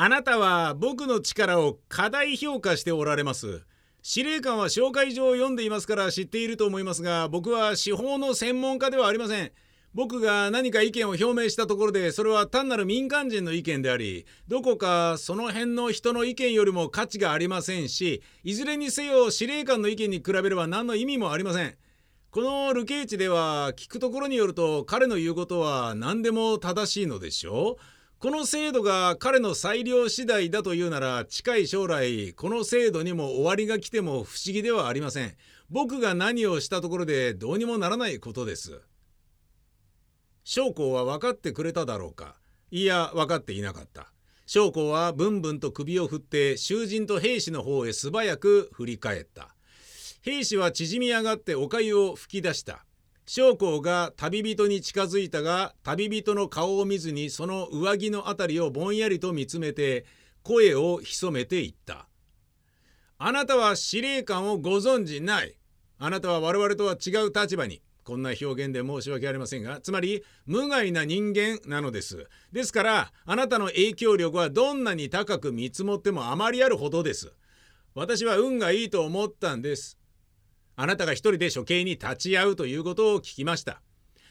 あなたは僕の力を過大評価しておられます。司令官は紹介状を読んでいますから知っていると思いますが僕は司法の専門家ではありません。僕が何か意見を表明したところでそれは単なる民間人の意見でありどこかその辺の人の意見よりも価値がありませんしいずれにせよ司令官の意見に比べれば何の意味もありません。このルケイチでは聞くところによると彼の言うことは何でも正しいのでしょう。この制度が彼の裁量次第だというなら近い将来この制度にも終わりが来ても不思議ではありません。僕が何をしたところでどうにもならないことです。将校は分かってくれただろうか。いや分かっていなかった。将校はブンブンと首を振って囚人と兵士の方へ素早く振り返った。兵士は縮み上がってお粥を吹き出した。将校が旅人に近づいたが旅人の顔を見ずにその上着のあたりをぼんやりと見つめて声を潜めていった「あなたは司令官をご存じない。あなたは我々とは違う立場に。こんな表現で申し訳ありませんがつまり無害な人間なのです。ですからあなたの影響力はどんなに高く見積もってもあまりあるほどです。私は運がいいと思ったんです。あなたが一人で処刑に立ち会うということを聞きました。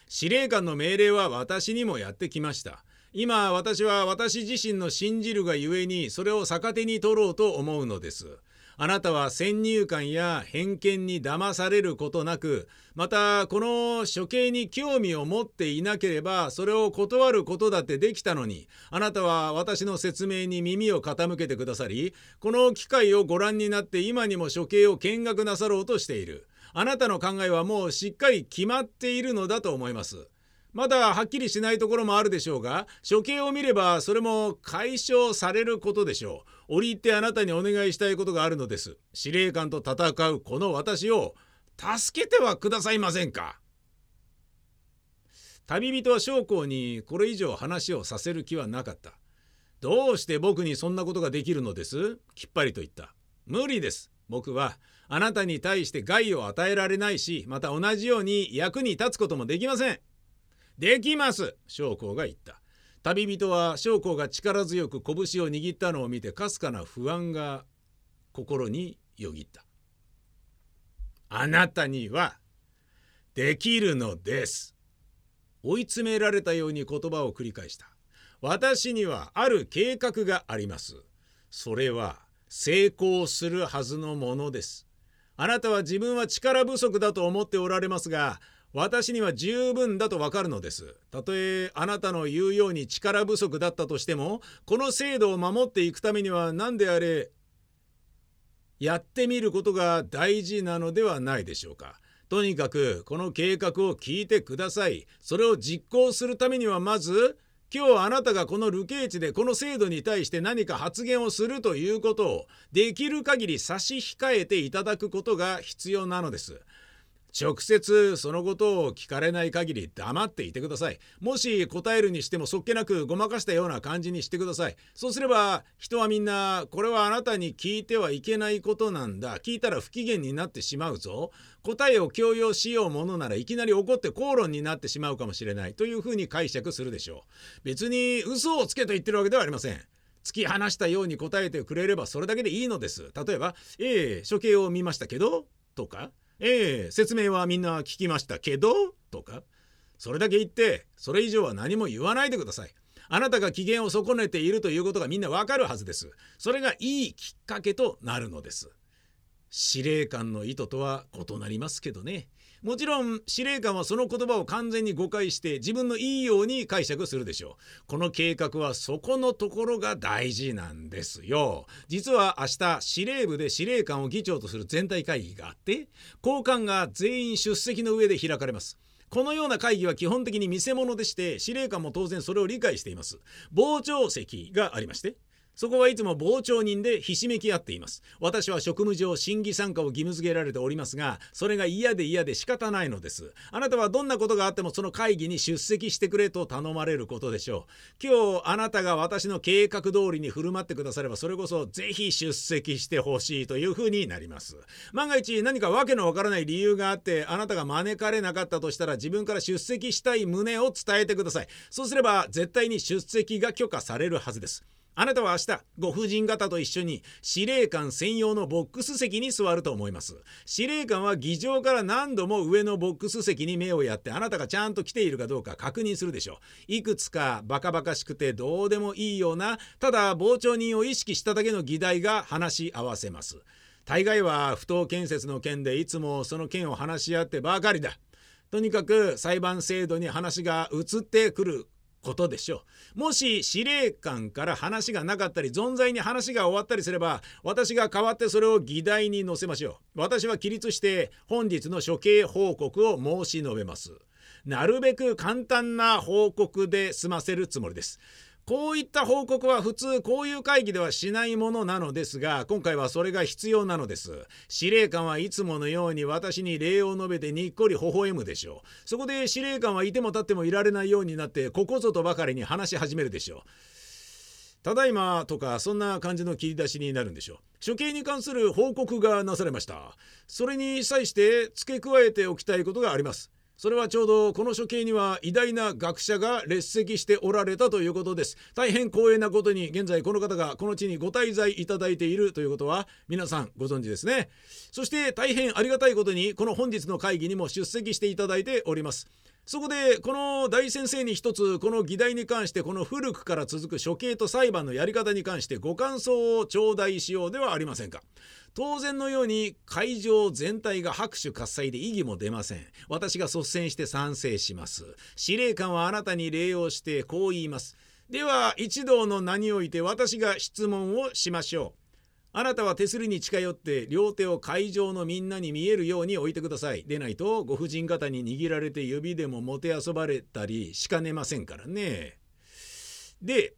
司令官の命令は私にもやってきました。今私は私自身の信じるがゆえにそれを逆手に取ろうと思うのです。あなたは先入観や偏見に騙されることなくまたこの処刑に興味を持っていなければそれを断ることだってできたのにあなたは私の説明に耳を傾けてくださりこの機会をご覧になって今にも処刑を見学なさろうとしている。あなたの考えはもうしっかり決まっているのだと思います。まだはっきりしないところもあるでしょうが処刑を見ればそれも解消されることでしょう。折り入ってあなたにお願いしたいことがあるのです。司令官と戦うこの私を助けてはくださいませんか。旅人は将校にこれ以上話をさせる気はなかった。どうして僕にそんなことができるのです？きっぱりと言った。無理です。僕はあなたに対して害を与えられないしまた同じように役に立つこともできません。できます。将校が言った。旅人は将校が力強く拳を握ったのを見てかすかな不安が心によぎった。あなたにはできるのです。追い詰められたように言葉を繰り返した。私にはある計画があります。それは成功するはずのものです。あなたは自分は力不足だと思っておられますが私には十分だとわかるのです。たとえあなたの言うように力不足だったとしても、この制度を守っていくためには何であれ、やってみることが大事なのではないでしょうか。とにかくこの計画を聞いてください。それを実行するためにはまず、今日あなたがこの流刑地でこの制度に対して何か発言をするということをできる限り差し控えていただくことが必要なのです。直接そのことを聞かれない限り黙っていてください。もし答えるにしてもそっけなくごまかしたような感じにしてください。そうすれば人はみんなこれはあなたに聞いてはいけないことなんだ。聞いたら不機嫌になってしまうぞ。答えを強要しようものならいきなり怒って口論になってしまうかもしれないというふうに解釈するでしょう。別に嘘をつけと言ってるわけではありません。突き放したように答えてくれればそれだけでいいのです。例えば、ええ処刑を見ましたけどとかええ説明はみんな聞きましたけど？とかそれだけ言ってそれ以上は何も言わないでください。あなたが機嫌を損ねているということがみんなわかるはずです。それがいいきっかけとなるのです。司令官の意図とは異なりますけどね。もちろん司令官はその言葉を完全に誤解して自分のいいように解釈するでしょう。この計画はそこのところが大事なんですよ。実は明日司令部で司令官を議長とする全体会議があって高官が全員出席の上で開かれます。このような会議は基本的に見せ物でして司令官も当然それを理解しています。傍聴席がありましてそこはいつも傍聴人でひしめき合っています。私は職務上審議参加を義務付けられておりますが、それが嫌で嫌で仕方ないのです。あなたはどんなことがあってもその会議に出席してくれと頼まれることでしょう。今日あなたが私の計画通りに振る舞ってくだされば、それこそぜひ出席してほしいというふうになります。万が一何か訳のわからない理由があって、あなたが招かれなかったとしたら自分から出席したい旨を伝えてください。そうすれば絶対に出席が許可されるはずです。あなたは明日ご婦人方と一緒に司令官専用のボックス席に座ると思います。司令官は議場から何度も上のボックス席に目をやってあなたがちゃんと来ているかどうか確認するでしょう。いくつかバカバカしくてどうでもいいようなただ傍聴人を意識しただけの議題が話し合わせます。大概は不当建設の件でいつもその件を話し合ってばかりだ。とにかく裁判制度に話が移ってくる。ことでしょう。もし司令官から話がなかったり存在に話が終わったりすれば私が代わってそれを議題に載せましょう。私は起立して本日の処刑報告を申し述べます。なるべく簡単な報告で済ませるつもりです。こういった報告は普通こういう会議ではしないものなのですが今回はそれが必要なのです。司令官はいつものように私に礼を述べてにっこり微笑むでしょう。そこで司令官はいても立ってもいられないようになってここぞとばかりに話し始めるでしょう。ただいまとかそんな感じの切り出しになるんでしょう。処刑に関する報告がなされました。それに際して付け加えておきたいことがあります。それはちょうどこの処刑には偉大な学者が列席しておられたということです。大変光栄なことに現在この方がこの地にご滞在いただいているということは皆さんご存知ですね。そして大変ありがたいことにこの本日の会議にも出席していただいております。そこでこの大先生に一つこの議題に関してこの古くから続く処刑と裁判のやり方に関してご感想を頂戴しようではありませんか。当然のように会場全体が拍手喝采で異議も出ません私が率先して賛成します司令官はあなたに礼をしてこう言いますでは一同の名において私が質問をしましょうあなたは手すりに近寄って両手を会場のみんなに見えるように置いてください。でないとご婦人方に握られて指でももてあそばれたりしかねませんからね。で、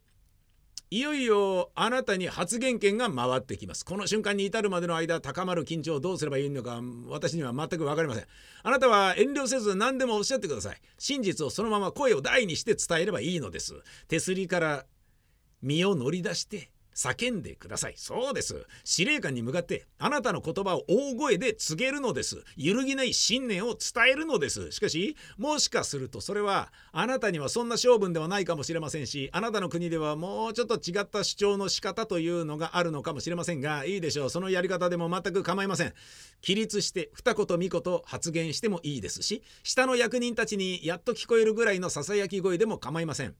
いよいよあなたに発言権が回ってきます。この瞬間に至るまでの間高まる緊張をどうすればいいのか私には全く分かりません。あなたは遠慮せず何でもおっしゃってください。真実をそのまま声を大にして伝えればいいのです。手すりから身を乗り出して叫んでください。そうです。司令官に向かってあなたの言葉を大声で告げるのです。揺るぎない信念を伝えるのです。しかし、もしかするとそれはあなたにはそんな性分ではないかもしれませんし、あなたの国ではもうちょっと違った主張の仕方というのがあるのかもしれませんが、いいでしょう。そのやり方でも全く構いません。起立して二言三言発言してもいいですし、下の役人たちにやっと聞こえるぐらいのささやき声でも構いません。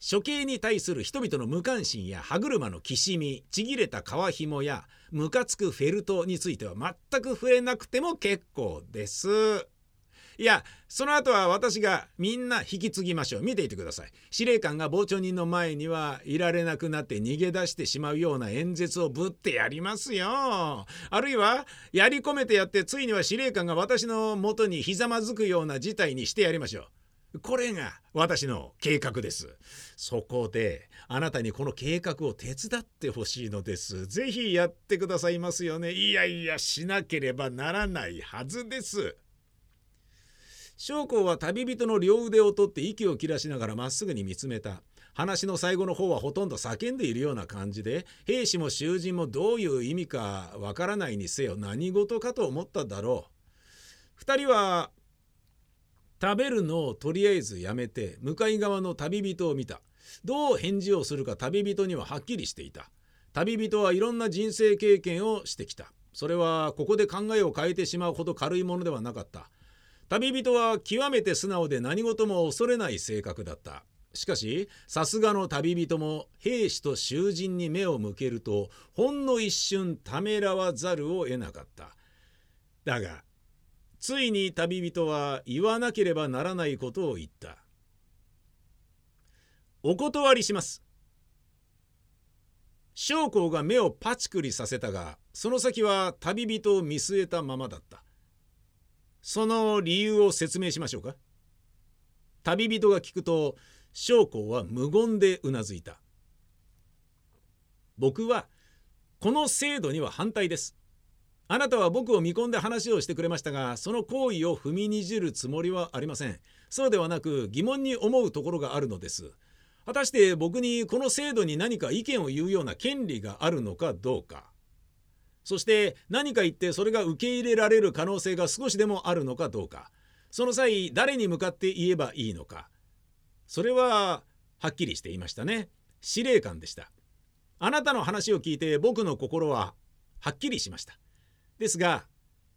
処刑に対する人々の無関心や歯車のきしみちぎれた皮紐やムカつくフェルトについては全く触れなくても結構です。いやその後は私がみんな引き継ぎましょう。見ていてください。司令官が傍聴人の前にはいられなくなって逃げ出してしまうような演説をぶってやりますよ。あるいはやり込めてやってついには司令官が私のもとにひざまずくような事態にしてやりましょう。これが私の計画です。そこであなたにこの計画を手伝ってほしいのです。ぜひやってくださいますよね。いやいやしなければならないはずです。将校は旅人の両腕を取って息を切らしながらまっすぐに見つめた。話の最後の方はほとんど叫んでいるような感じで兵士も囚人もどういう意味かわからないにせよ何事かと思っただろう。2人は食べるのをとりあえずやめて向かい側の旅人を見た。どう返事をするか旅人にははっきりしていた。旅人はいろんな人生経験をしてきた。それはここで考えを変えてしまうほど軽いものではなかった。旅人は極めて素直で何事も恐れない性格だった。しかしさすがの旅人も兵士と囚人に目を向けるとほんの一瞬ためらわざるを得なかった。だがついに旅人は言わなければならないことを言った。お断りします。将校が目をパチクリさせたが、その先は旅人を見据えたままだった。その理由を説明しましょうか。旅人が聞くと、将校は無言でうなずいた。僕はこの制度には反対です。あなたは僕を見込んで話をしてくれましたがその行為を踏みにじるつもりはありません。そうではなく疑問に思うところがあるのです。果たして僕にこの制度に何か意見を言うような権利があるのかどうか。そして何か言ってそれが受け入れられる可能性が少しでもあるのかどうか。その際誰に向かって言えばいいのか。それははっきりしていましたね。司令官でした。あなたの話を聞いて僕の心ははっきりしました。ですが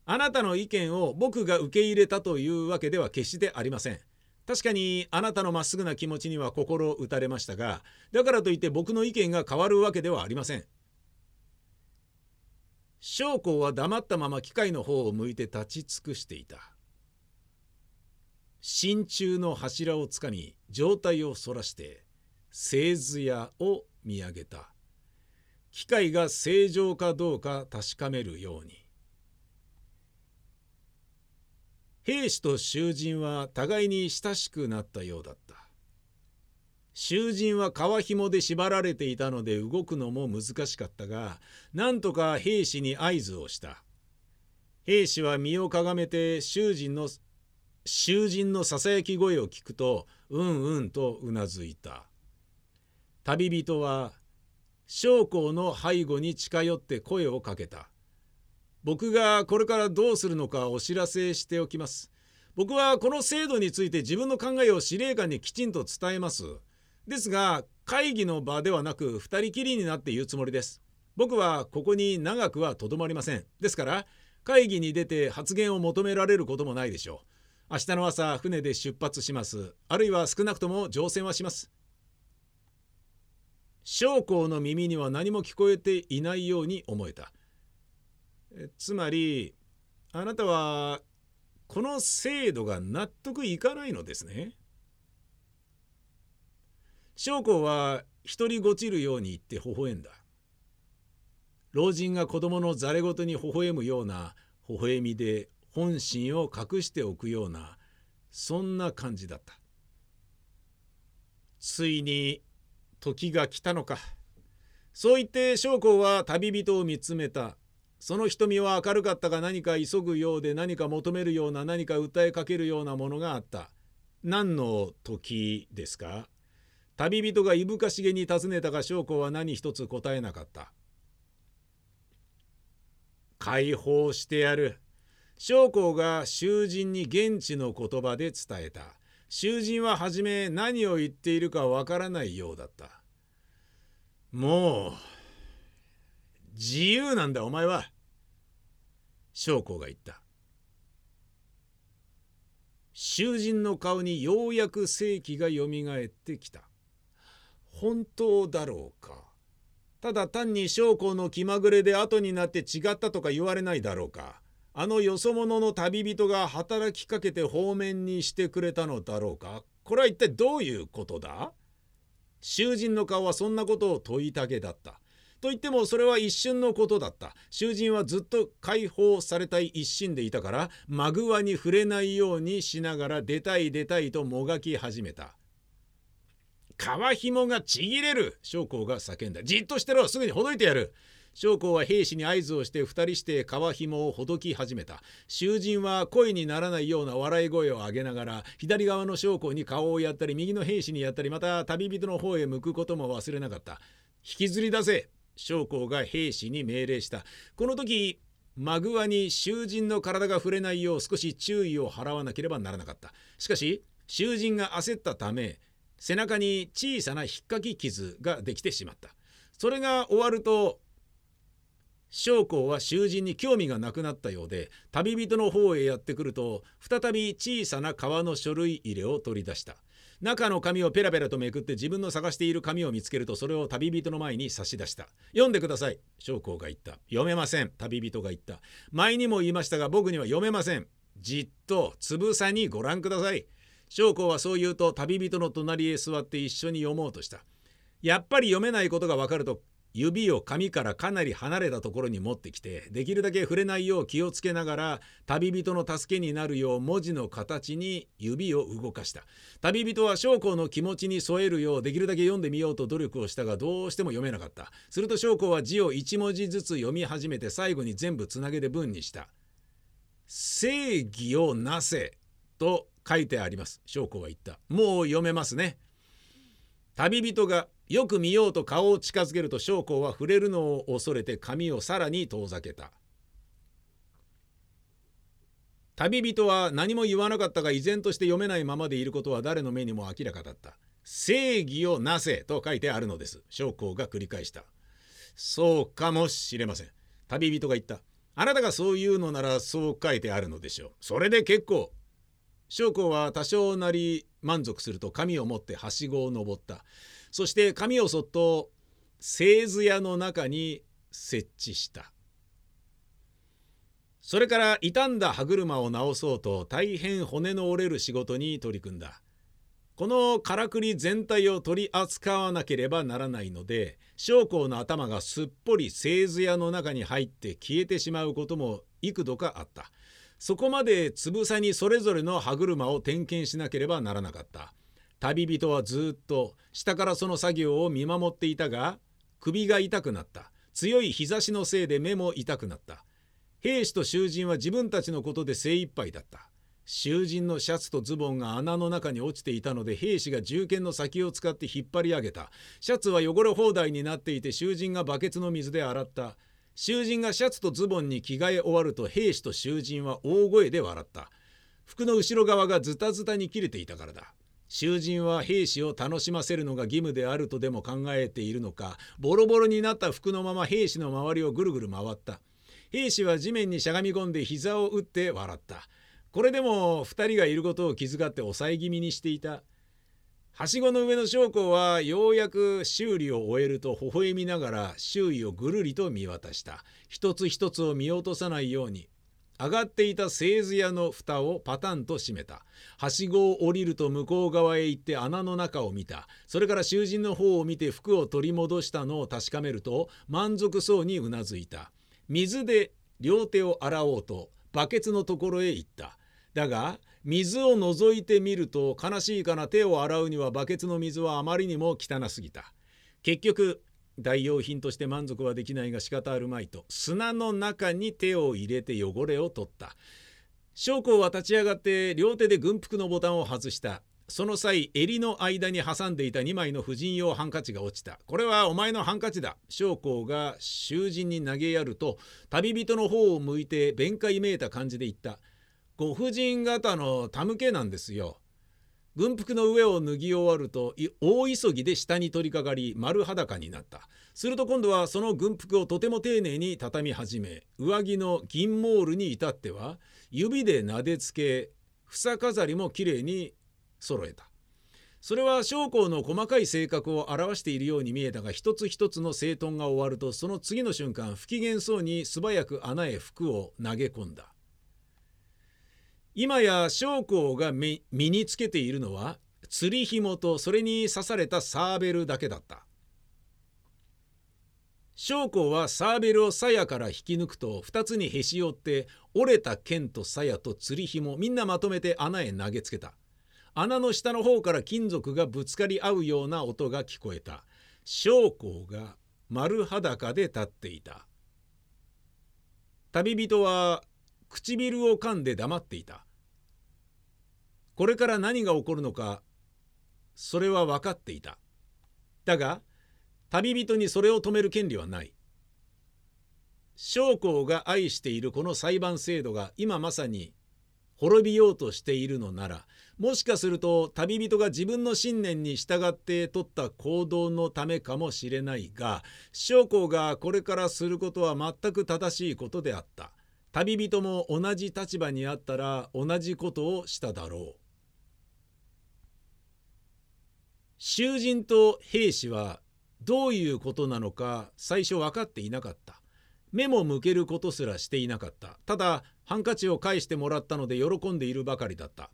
あなたの意見を僕が受け入れたというわけでは決してありません。確かにあなたのまっすぐな気持ちには心打たれましたがだからといって僕の意見が変わるわけではありません。将校は黙ったまま機械の方を向いて立ち尽くしていた。真鍮の柱をつかみ状態をそらして製図屋を見上げた。機械が正常かどうか確かめるように。兵士と囚人は互いに親しくなったようだった。囚人は皮紐で縛られていたので動くのも難しかったがなんとか兵士に合図をした。兵士は身をかがめて囚人の囚人のささやき声を聞くとうんうんとうなずいた。旅人は将校の背後に近寄って声をかけた。僕がこれからどうするのかお知らせしておきます。僕はこの制度について自分の考えを司令官にきちんと伝えます。ですが会議の場ではなく2人きりになって言うつもりです。僕はここに長くはとどまりません。ですから会議に出て発言を求められることもないでしょう。明日の朝船で出発します。あるいは少なくとも乗船はします。将校の耳には何も聞こえていないように思えた。えつまりあなたはこの制度が納得いかないのですね。将校は一人ごちるように言って微笑んだ。老人が子供のざれ言に微笑むような微笑みで本心を隠しておくようなそんな感じだった。ついに時が来たのか。そう言って将校は旅人を見つめた。その瞳は明るかったが何か急ぐようで何か求めるような何か訴えかけるようなものがあった。何の時ですか？旅人がいぶかしげに尋ねたが将校は何一つ答えなかった。解放してやる。将校が囚人に現地の言葉で伝えた。囚人は初め何を言っているかわからないようだった。もう自由なんだお前は。将校が言った。囚人の顔にようやく正気がよみがえってきた。本当だろうか。ただ単に将校の気まぐれで後になって違ったとか言われないだろうか。あのよそ者の旅人が働きかけて方面にしてくれたのだろうか。これは一体どういうことだ？囚人の顔はそんなことを問いたげだった。と言ってもそれは一瞬のことだった。囚人はずっと解放されたい一心でいたから、マグワに触れないようにしながら出たい出たいともがき始めた。皮紐がちぎれる将校が叫んだ。じっとしてろすぐにほどいてやる将校は兵士に合図をして二人して皮紐をほどき始めた。囚人は声にならないような笑い声を上げながら、左側の将校に顔をやったり、右の兵士にやったり、また旅人の方へ向くことも忘れなかった。引きずり出せ将校が兵士に命令した。この時、マグワに囚人の体が触れないよう少し注意を払わなければならなかった。しかし、囚人が焦ったため、背中に小さな引っかき傷ができてしまった。それが終わると、将校は囚人に興味がなくなったようで、旅人の方へやってくると、再び小さな革の書類入れを取り出した。中の紙をペラペラとめくって自分の探している紙を見つけるとそれを旅人の前に差し出した。読んでください。将校が言った。読めません。旅人が言った。前にも言いましたが僕には読めません。じっとつぶさにご覧ください。将校はそう言うと旅人の隣へ座って一緒に読もうとした。やっぱり読めないことがわかると指を紙からかなり離れたところに持ってきてできるだけ触れないよう気をつけながら旅人の助けになるよう文字の形に指を動かした。旅人は将校の気持ちに添えるようできるだけ読んでみようと努力をしたがどうしても読めなかった。すると将校は字を一文字ずつ読み始めて最後に全部つなげて文にした「正義をなせ」と書いてあります。将校は言った。もう読めますね。旅人がよく見ようと顔を近づけると将校は触れるのを恐れて髪をさらに遠ざけた。旅人は何も言わなかったが依然として読めないままでいることは誰の目にも明らかだった。正義をなせと書いてあるのです。将校が繰り返した。そうかもしれません。旅人が言った。あなたがそう言うのならそう書いてあるのでしょう。それで結構。将校は多少なり満足すると紙を持ってはしごを登った。そして紙をそっと製図屋の中に設置した。それから傷んだ歯車を直そうと大変骨の折れる仕事に取り組んだ。このからくり全体を取り扱わなければならないので将校の頭がすっぽり製図屋の中に入って消えてしまうことも幾度かあった。そこまでつぶさにそれぞれの歯車を点検しなければならなかった。旅人はずっと下からその作業を見守っていたが首が痛くなった。強い日差しのせいで目も痛くなった。兵士と囚人は自分たちのことで精一杯だった。囚人のシャツとズボンが穴の中に落ちていたので兵士が銃剣の先を使って引っ張り上げた。シャツは汚れ放題になっていて囚人がバケツの水で洗った。囚人がシャツとズボンに着替え終わると兵士と囚人は大声で笑った。服の後ろ側がズタズタに切れていたからだ。囚人は兵士を楽しませるのが義務であるとでも考えているのかボロボロになった服のまま兵士の周りをぐるぐる回った。兵士は地面にしゃがみ込んで膝を打って笑った。これでも2人がいることを気遣って抑え気味にしていた。はしごの上の将校はようやく修理を終えると微笑みながら周囲をぐるりと見渡した。一つ一つを見落とさないように。上がっていた製図屋の蓋をパタンと閉めた。はしごを降りると向こう側へ行って穴の中を見た。それから囚人の方を見て服を取り戻したのを確かめると満足そうにうなずいた。水で両手を洗おうとバケツのところへ行った。だが水を覗いてみると悲しいかな手を洗うにはバケツの水はあまりにも汚すぎた。結局代用品として満足はできないが仕方あるまいと砂の中に手を入れて汚れを取った。将校は立ち上がって両手で軍服のボタンを外した。その際襟の間に挟んでいた2枚の婦人用ハンカチが落ちた。これはお前のハンカチだ。将校が囚人に投げやると旅人の方を向いて弁解めいた感じで言った。ご婦人方の手向けなんですよ。軍服の上を脱ぎ終わると大急ぎで下に取り掛かり丸裸になった。すると今度はその軍服をとても丁寧に畳み始め上着の銀モールに至っては指で撫でつけ房飾りもきれいに揃えた。それは将校の細かい性格を表しているように見えたが一つ一つの整頓が終わるとその次の瞬間不機嫌そうに素早く穴へ服を投げ込んだ。今や将校が身につけているのは釣り紐とそれに刺されたサーベルだけだった。将校はサーベルを鞘から引き抜くと2つにへし折って折れた剣と鞘と釣り紐みんなまとめて穴へ投げつけた。穴の下の方から金属がぶつかり合うような音が聞こえた。将校が丸裸で立っていた。旅人は唇を噛んで黙っていた。これから何が起こるのかそれは分かっていた。だが旅人にそれを止める権利はない。将校が愛しているこの裁判制度が今まさに滅びようとしているのならもしかすると旅人が自分の信念に従って取った行動のためかもしれないが将校がこれからすることは全く正しいことであった。旅人も同じ立場にあったら同じことをしただろう。囚人と兵士はどういうことなのか最初分かっていなかった。目も向けることすらしていなかった。ただハンカチを返してもらったので喜んでいるばかりだった。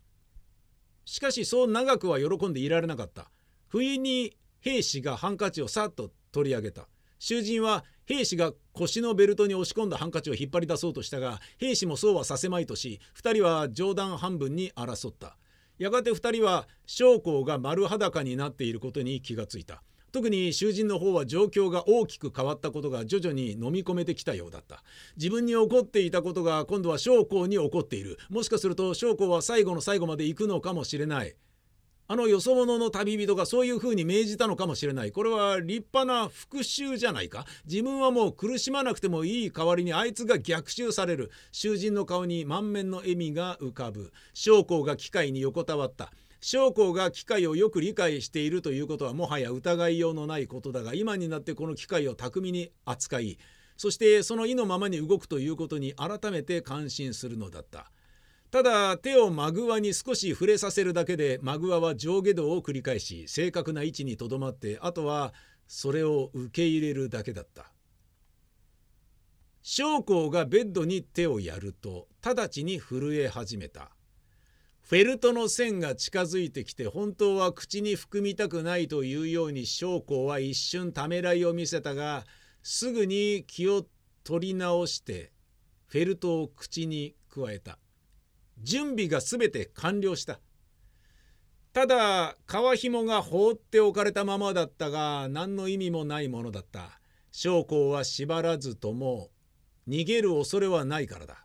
しかしそう長くは喜んでいられなかった。不意に兵士がハンカチをさっと取り上げた。囚人は兵士が腰のベルトに押し込んだハンカチを引っ張り出そうとしたが兵士もそうはさせまいとし2人は冗談半分に争った。やがて2人は将校が丸裸になっていることに気がついた。特に囚人の方は状況が大きく変わったことが徐々に飲み込めてきたようだった。自分に起こっていたことが今度は将校に起こっている。もしかすると将校は最後の最後まで行くのかもしれない。あのよそ者の旅人がそういうふうに命じたのかもしれない。これは立派な復讐じゃないか。自分はもう苦しまなくてもいい代わりにあいつが逆襲される。囚人の顔に満面の笑みが浮かぶ。将校が機械に横たわった。将校が機械をよく理解しているということはもはや疑いようのないことだが今になってこの機械を巧みに扱いそしてその意のままに動くということに改めて感心するのだったただ手をマグワに少し触れさせるだけでマグワは上下動を繰り返し正確な位置にとどまってあとはそれを受け入れるだけだった。将校がベッドに手をやると直ちに震え始めた。フェルトの線が近づいてきて本当は口に含みたくないというように将校は一瞬ためらいを見せたがすぐに気を取り直してフェルトを口に加えた。準備が全て完了した。ただ皮紐が放っておかれたままだったが何の意味もないものだった。将校は縛らずとも逃げる恐れはないからだ。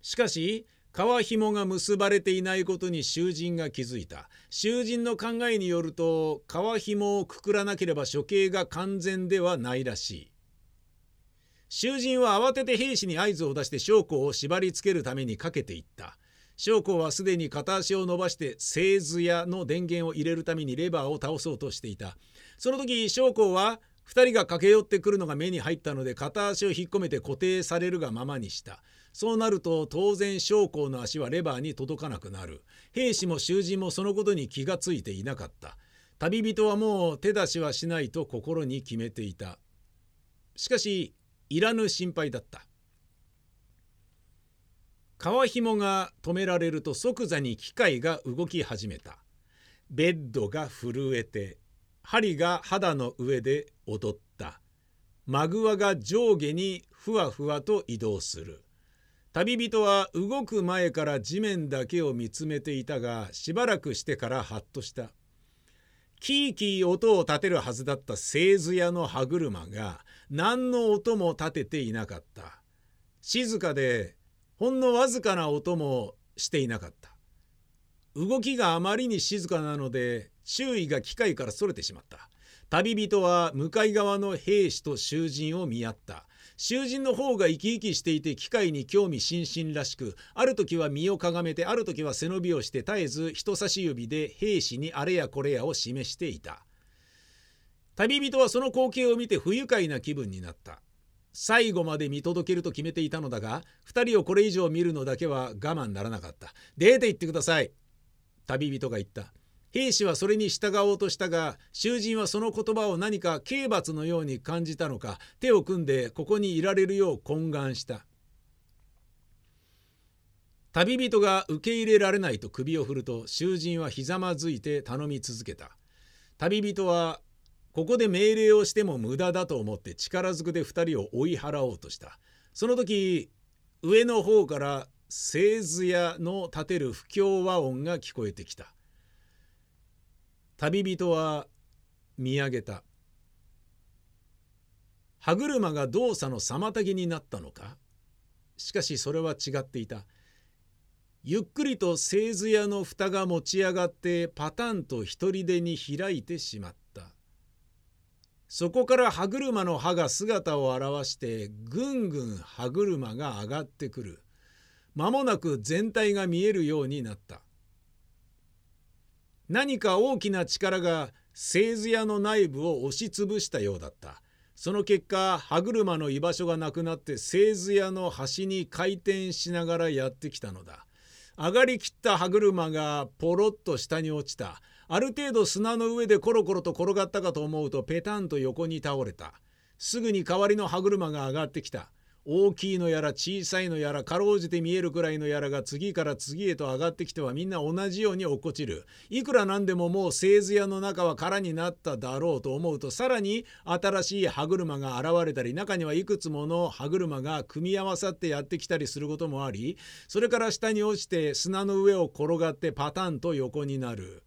しかし皮紐が結ばれていないことに囚人が気づいた。囚人の考えによると皮紐をくくらなければ処刑が完全ではないらしい。囚人は慌てて兵士に合図を出して将校を縛りつけるためにかけていった。将校はすでに片足を伸ばして製図屋の電源を入れるためにレバーを倒そうとしていた。その時将校は2人が駆け寄ってくるのが目に入ったので片足を引っ込めて固定されるがままにした。そうなると当然将校の足はレバーに届かなくなる。兵士も囚人もそのことに気がついていなかった。旅人はもう手出しはしないと心に決めていた。しかしいらぬ心配だった。皮紐が止められると即座に機械が動き始めた。ベッドが震えて針が肌の上で踊った。マグワが上下にふわふわと移動する。旅人は動く前から地面だけを見つめていたがしばらくしてからハッとした。キーキー音を立てるはずだった製図屋の歯車が何の音も立てていなかった。静かでほんのわずかな音もしていなかった。動きがあまりに静かなので周囲が機械からそれてしまった。旅人は向かい側の兵士と囚人を見合った。囚人の方が生き生きしていて機械に興味津々らしくある時は身をかがめてある時は背伸びをして絶えず人差し指で兵士にあれやこれやを示していた。旅人はその光景を見て不愉快な気分になった。最後まで見届けると決めていたのだが2人をこれ以上見るのだけは我慢ならなかった。出て行ってください。旅人が言った。兵士はそれに従おうとしたが囚人はその言葉を何か刑罰のように感じたのか手を組んでここにいられるよう懇願した。旅人が受け入れられないと首を振ると囚人はひざまずいて頼み続けた。旅人はここで命令をしても無駄だと思って力ずくで2人を追い払おうとした。その時上の方から製図屋の立てる不協和音が聞こえてきた。旅人は見上げた。歯車が動作の妨げになったのか？しかしそれは違っていた。ゆっくりと製図屋の蓋が持ち上がってパタンと一人でに開いてしまった。そこから歯車の歯が姿を現してぐんぐん歯車が上がってくる。間もなく全体が見えるようになった。何か大きな力が製図屋の内部を押しつぶしたようだった。その結果歯車の居場所がなくなって製図屋の端に回転しながらやってきたのだ。上がりきった歯車がポロッと下に落ちた。ある程度砂の上でコロコロと転がったかと思うとペタンと横に倒れた。すぐに代わりの歯車が上がってきた。大きいのやら小さいのやらかろうじて見えるくらいのやらが次から次へと上がってきてはみんな同じように落っこちる。いくらなんでももう製図屋の中は空になっただろうと思うとさらに新しい歯車が現れたり中にはいくつもの歯車が組み合わさってやってきたりすることもありそれから下に落ちて砂の上を転がってパタンと横になる。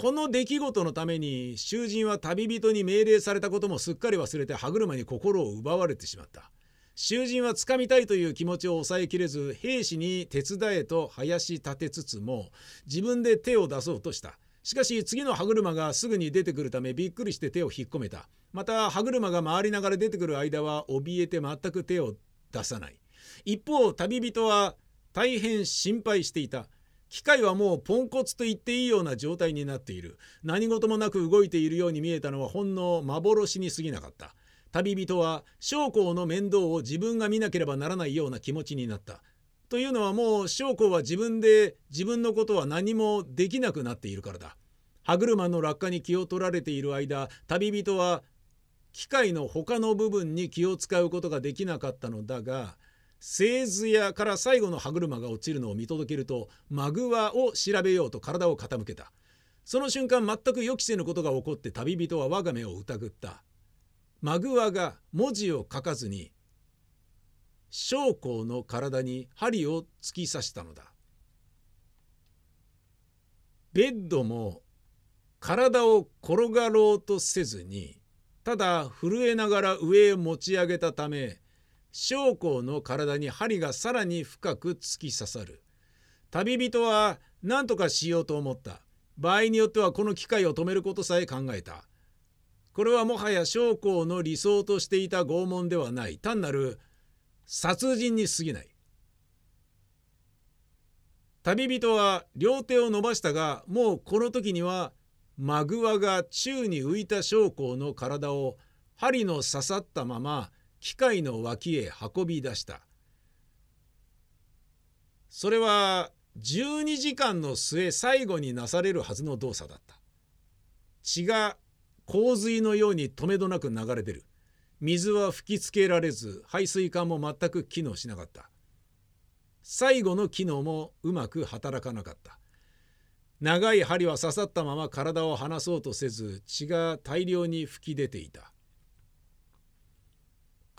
この出来事のために囚人は旅人に命令されたこともすっかり忘れて歯車に心を奪われてしまった。囚人は掴みたいという気持ちを抑えきれず兵士に手伝えと林立てつつも自分で手を出そうとした。しかし次の歯車がすぐに出てくるためびっくりして手を引っ込めた。また歯車が回りながら出てくる間は怯えて全く手を出さない。一方旅人は大変心配していた。機械はもうポンコツと言っていいような状態になっている。何事もなく動いているように見えたのはほんの幻に過ぎなかった。旅人は将校の面倒を自分が見なければならないような気持ちになった。というのはもう将校は自分で自分のことは何もできなくなっているからだ。歯車の落下に気を取られている間旅人は機械の他の部分に気を使うことができなかったのだが製図屋から最後の歯車が落ちるのを見届けるとマグワを調べようと体を傾けた。その瞬間全く予期せぬことが起こって旅人は我が目を疑った。マグワが文字を書かずに将校の体に針を突き刺したのだ。ベッドも体を転がろうとせずにただ震えながら上へ持ち上げたため将校の体に針がさらに深く突き刺さる。旅人は何とかしようと思った。場合によってはこの機会を止めることさえ考えた。これはもはや将校の理想としていた拷問ではない。単なる殺人に過ぎない。旅人は両手を伸ばしたがもうこの時にはマグワが宙に浮いた将校の体を針の刺さったまま機械の脇へ運び出した。それは12時間の末最後になされるはずの動作だった。血が洪水のように止めどなく流れ出る。水は吹きつけられず排水管も全く機能しなかった。最後の機能もうまく働かなかった。長い針は刺さったまま体を離そうとせず血が大量に噴き出ていた。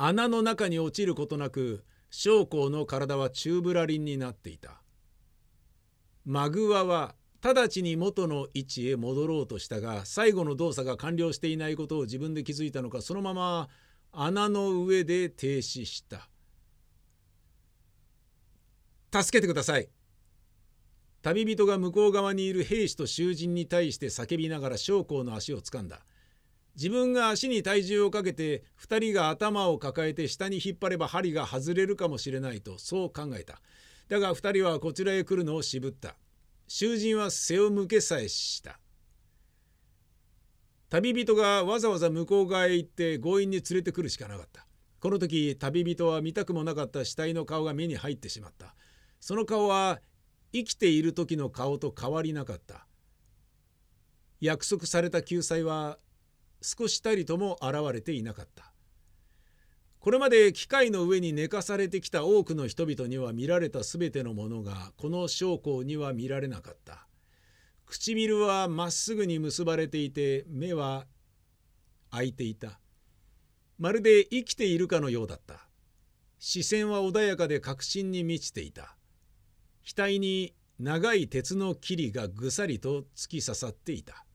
穴の中に落ちることなく将校の体は宙ぶらりんになっていた。マグワは直ちに元の位置へ戻ろうとしたが最後の動作が完了していないことを自分で気づいたのかそのまま穴の上で停止した。助けてください。旅人が向こう側にいる兵士と囚人に対して叫びながら将校の足をつかんだ。自分が足に体重をかけて2人が頭を抱えて下に引っ張れば針が外れるかもしれないとそう考えた。だが2人はこちらへ来るのを渋った。囚人は背を向けさえした。旅人がわざわざ向こう側へ行って強引に連れてくるしかなかった。この時旅人は見たくもなかった。死体の顔が目に入ってしまった。その顔は生きている時の顔と変わりなかった。約束された救済は少したりとも現れていなかった。これまで機械の上に寝かされてきた多くの人々には見られた全てのものがこの将校には見られなかった。唇はまっすぐに結ばれていて目は開いていた。まるで生きているかのようだった。視線は穏やかで確信に満ちていた。額に長い鉄の霧がぐさりと突き刺さっていた。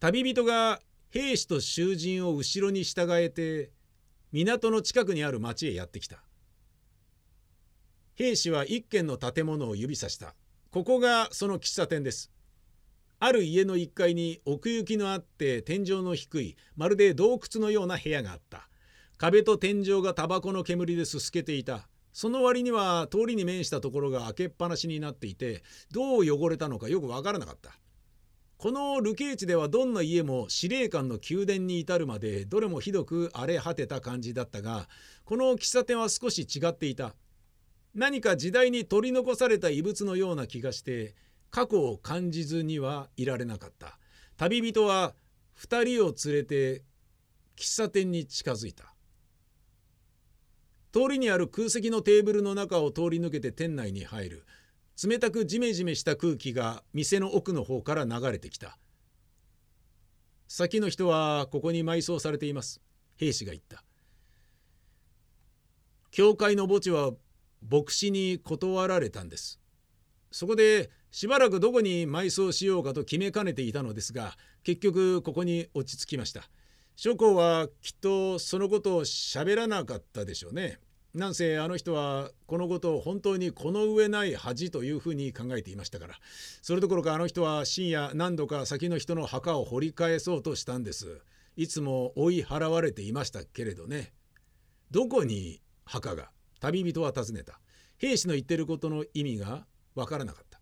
旅人が兵士と囚人を後ろに従えて港の近くにある町へやってきた。兵士は一軒の建物を指さした。ここがその喫茶店です。ある家の1階に奥行きのあって天井の低いまるで洞窟のような部屋があった。壁と天井がタバコの煙ですすけていた。その割には通りに面したところが開けっぱなしになっていてどう汚れたのかよくわからなかった。この流刑地ではどんな家も司令官の宮殿に至るまでどれもひどく荒れ果てた感じだったがこの喫茶店は少し違っていた。何か時代に取り残された遺物のような気がして過去を感じずにはいられなかった。旅人は2人を連れて喫茶店に近づいた。通りにある空席のテーブルの中を通り抜けて店内に入る。冷たくジメジメした空気が店の奥の方から流れてきた。先の人はここに埋葬されています。兵士が言った。教会の墓地は牧師に断られたんです。そこでしばらくどこに埋葬しようかと決めかねていたのですが結局ここに落ち着きました。諸公はきっとそのことを喋らなかったでしょうね。なんせあの人はこのことを本当にこの上ない恥というふうに考えていましたから。それどころかあの人は深夜何度か先の人の墓を掘り返そうとしたんです。いつも追い払われていましたけれどね。どこに墓が旅人は尋ねた。兵士の言ってることの意味がわからなかった。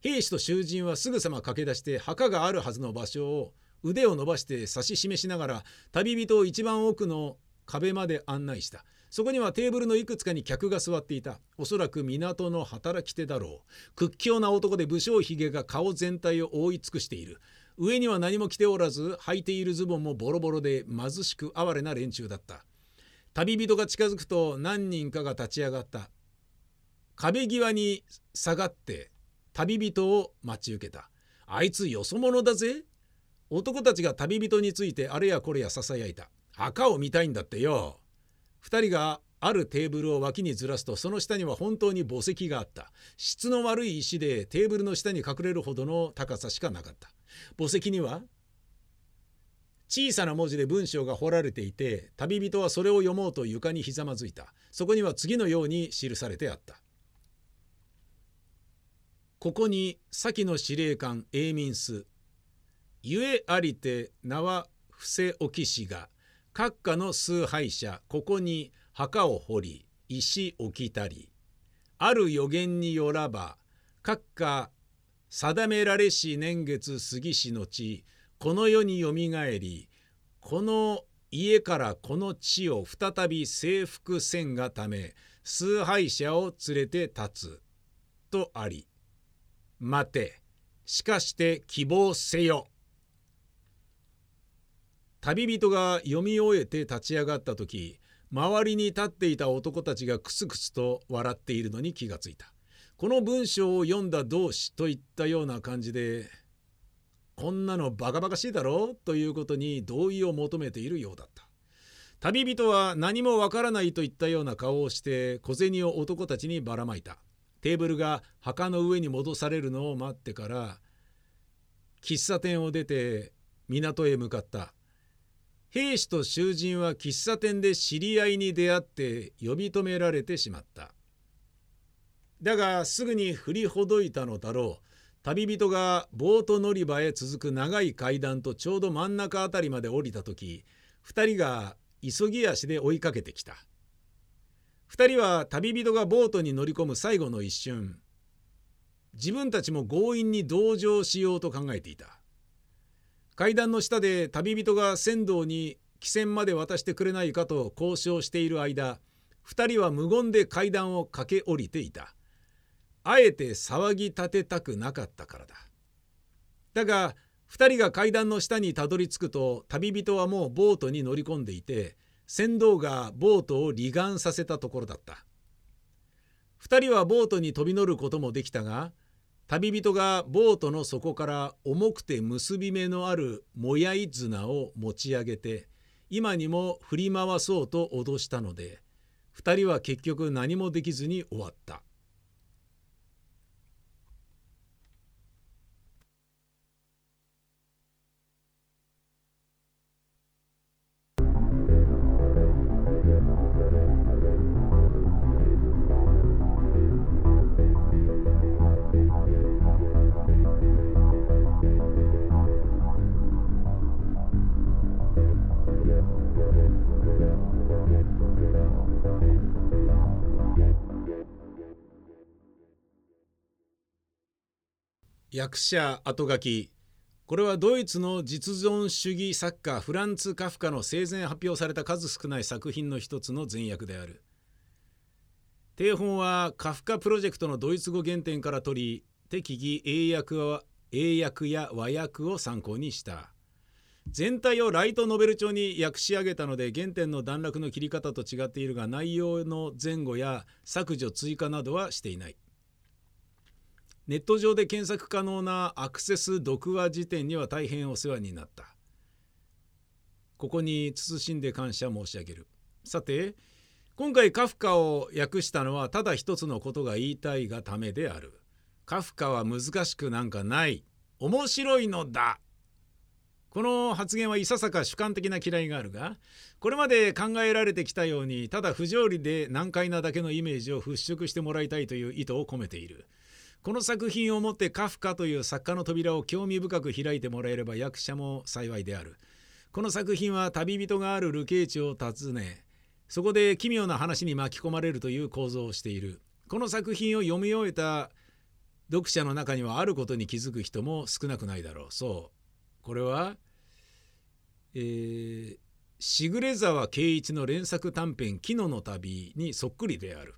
兵士と囚人はすぐさま駆け出して墓があるはずの場所を腕を伸ばして指し示しながら旅人を一番奥の壁まで案内した。そこにはテーブルのいくつかに客が座っていた。おそらく港の働き手だろう。屈強な男で武将髭が顔全体を覆い尽くしている。上には何も着ておらず履いているズボンもボロボロで貧しく哀れな連中だった。旅人が近づくと何人かが立ち上がった。壁際に下がって旅人を待ち受けた。あいつよそ者だぜ。男たちが旅人についてあれやこれやささやいた。墓を見たいんだってよ。二人があるテーブルを脇にずらすとその下には本当に墓石があった。質の悪い石でテーブルの下に隠れるほどの高さしかなかった。墓石には小さな文字で文章が彫られていて旅人はそれを読もうと床にひざまずいた。そこには次のように記されてあった。ここに先の司令官永民スゆえありて名は伏せ置きしが閣下の崇拝者ここに墓を掘り石置きたりある予言によらば閣下定められし年月過ぎしのちこの世によみがえりこの家からこの地を再び征服せんがため崇拝者を連れて立つとあり。待て。しかして希望せよ。旅人が読み終えて立ち上がった時周りに立っていた男たちがクスクスと笑っているのに気がついた。この文章を読んだ同志といったような感じでこんなのバカバカしいだろうということに同意を求めているようだった。旅人は何もわからないといったような顔をして小銭を男たちにばらまいた。テーブルが墓の上に戻されるのを待ってから喫茶店を出て港へ向かった。兵士と囚人は喫茶店で知り合いに出会って呼び止められてしまった。だがすぐに振りほどいたのだろう。旅人がボート乗り場へ続く長い階段とちょうど真ん中あたりまで降りた時2人が急ぎ足で追いかけてきた。2人は旅人がボートに乗り込む最後の一瞬。自分たちも強引に同乗しようと考えていた。階段の下で旅人が船頭に汽船まで渡してくれないかと交渉している間2人は無言で階段を駆け下りていたあえて騒ぎ立てたくなかったからだ。だが2人が階段の下にたどり着くと旅人はもうボートに乗り込んでいて船頭がボートを離岸させたところだった。2人はボートに飛び乗ることもできたが旅人がボートの底から重くて結び目のあるもやい綱を持ち上げて今にも振り回そうと脅したので2人は結局何もできずに終わった。役者後書き。これはドイツの実存主義作家フランツ・カフカの生前発表された数少ない作品の一つの前訳である。定本はカフカプロジェクトのドイツ語原点から取り適宜英訳は英訳や和訳を参考にした。全体をライトノベル調に訳し上げたので原点の段落の切り方と違っているが内容の前後や削除追加などはしていない。ネット上で検索可能なアクセス読話辞典には大変お世話になった。ここに慎んで感謝申し上げる。さて、今回カフカを訳したのはただ一つのことが言いたいがためである。カフカは難しくなんかない。面白いのだ。この発言はいささか主観的な嫌いがあるがこれまで考えられてきたようにただ不条理で難解なだけのイメージを払拭してもらいたいという意図を込めている。この作品をもってカフカという作家の扉を興味深く開いてもらえれば役者も幸いである。この作品は旅人がある流刑地を訪ねそこで奇妙な話に巻き込まれるという構造をしている。この作品を読み終えた読者の中にはあることに気づく人も少なくないだろう。そう。これは、えー、しぐれ沢圭一の連作短編「木野の旅」にそっくりである。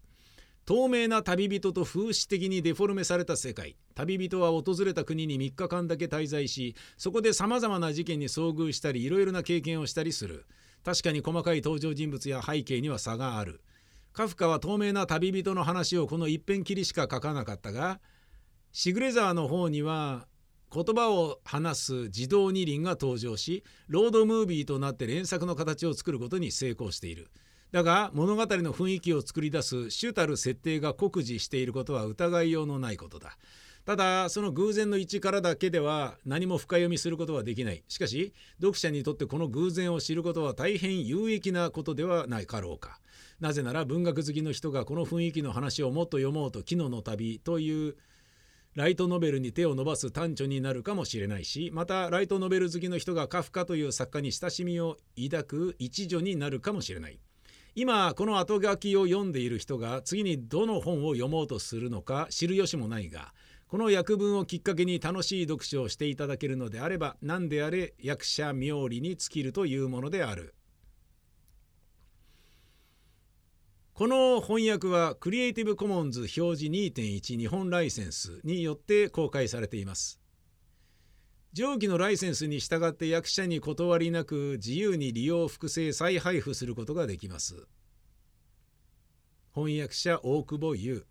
透明な旅人と風刺的にデフォルメされた世界。旅人は訪れた国に3日間だけ滞在しそこでさまざまな事件に遭遇したりいろいろな経験をしたりする。確かに細かい登場人物や背景には差がある。カフカは透明な旅人の話をこの一辺きりしか書かなかったがシグレザーの方には言葉を話す自動二輪が登場しロードムービーとなって連作の形を作ることに成功している。だが物語の雰囲気を作り出す主たる設定が酷似していることは疑いようのないことだ。ただその偶然の一からだけでは何も深読みすることはできない。しかし読者にとってこの偶然を知ることは大変有益なことではないかろうか。なぜなら文学好きの人がこの雰囲気の話をもっと読もうと「昨日の旅」というライトノベルに手を伸ばす短調になるかもしれないしまたライトノベル好きの人がカフカという作家に親しみを抱く一助になるかもしれない。今この後書きを読んでいる人が次にどの本を読もうとするのか知る由もないがこの訳文をきっかけに楽しい読書をしていただけるのであれば何であれ役者冥利に尽きるというものである。この翻訳はクリエイティブコモンズ表示2.1日本ライセンスによって公開されています。上記のライセンスに従って役者に断りなく自由に利用複製再配布することができます。翻訳者大久保優